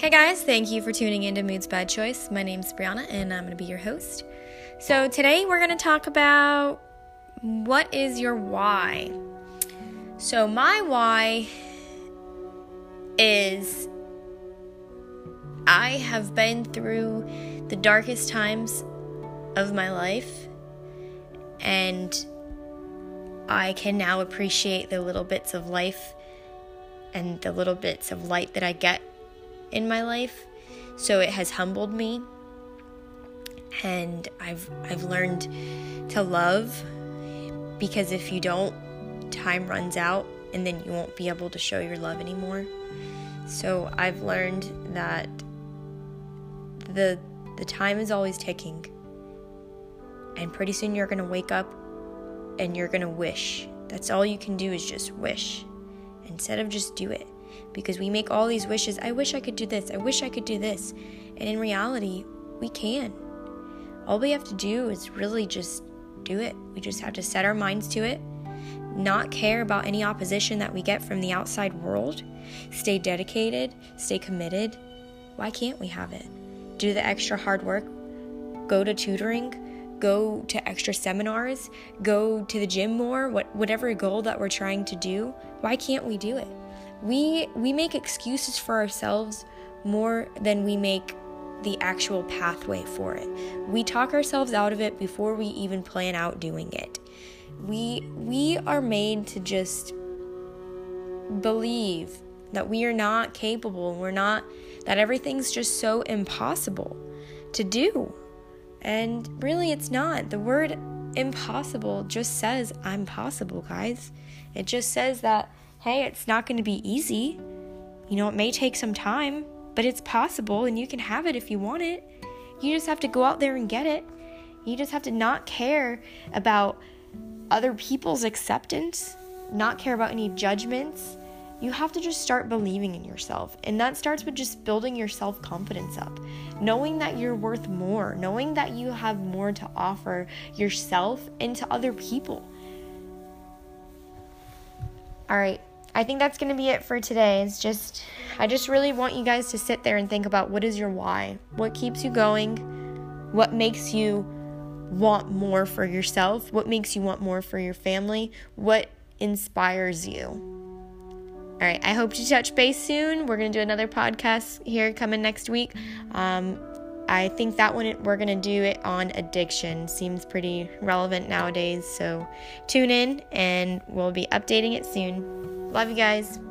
Hey guys, thank you for tuning into Moods Bad Choice. My name's Brianna and I'm going to be your host. So, today we're going to talk about what is your why. So, my why is I have been through the darkest times of my life and I can now appreciate the little bits of life and the little bits of light that I get in my life. So it has humbled me and I've I've learned to love because if you don't time runs out and then you won't be able to show your love anymore. So I've learned that the the time is always ticking. And pretty soon you're going to wake up and you're going to wish. That's all you can do is just wish instead of just do it because we make all these wishes. I wish I could do this. I wish I could do this. And in reality, we can. All we have to do is really just do it. We just have to set our minds to it, not care about any opposition that we get from the outside world, stay dedicated, stay committed. Why can't we have it? Do the extra hard work, go to tutoring, go to extra seminars, go to the gym more, what, whatever goal that we're trying to do. Why can't we do it? We we make excuses for ourselves more than we make the actual pathway for it. We talk ourselves out of it before we even plan out doing it. We we are made to just believe that we are not capable, we're not that everything's just so impossible to do. And really it's not. The word impossible just says I'm possible, guys. It just says that hey, it's not going to be easy. You know, it may take some time, but it's possible and you can have it if you want it. You just have to go out there and get it. You just have to not care about other people's acceptance, not care about any judgments. You have to just start believing in yourself. And that starts with just building your self confidence up, knowing that you're worth more, knowing that you have more to offer yourself and to other people. All right, I think that's going to be it for today. It's just, I just really want you guys to sit there and think about what is your why? What keeps you going? What makes you want more for yourself? What makes you want more for your family? What inspires you? All right, I hope to touch base soon. We're going to do another podcast here coming next week. Um, I think that one we're going to do it on addiction. Seems pretty relevant nowadays. So tune in and we'll be updating it soon. Love you guys.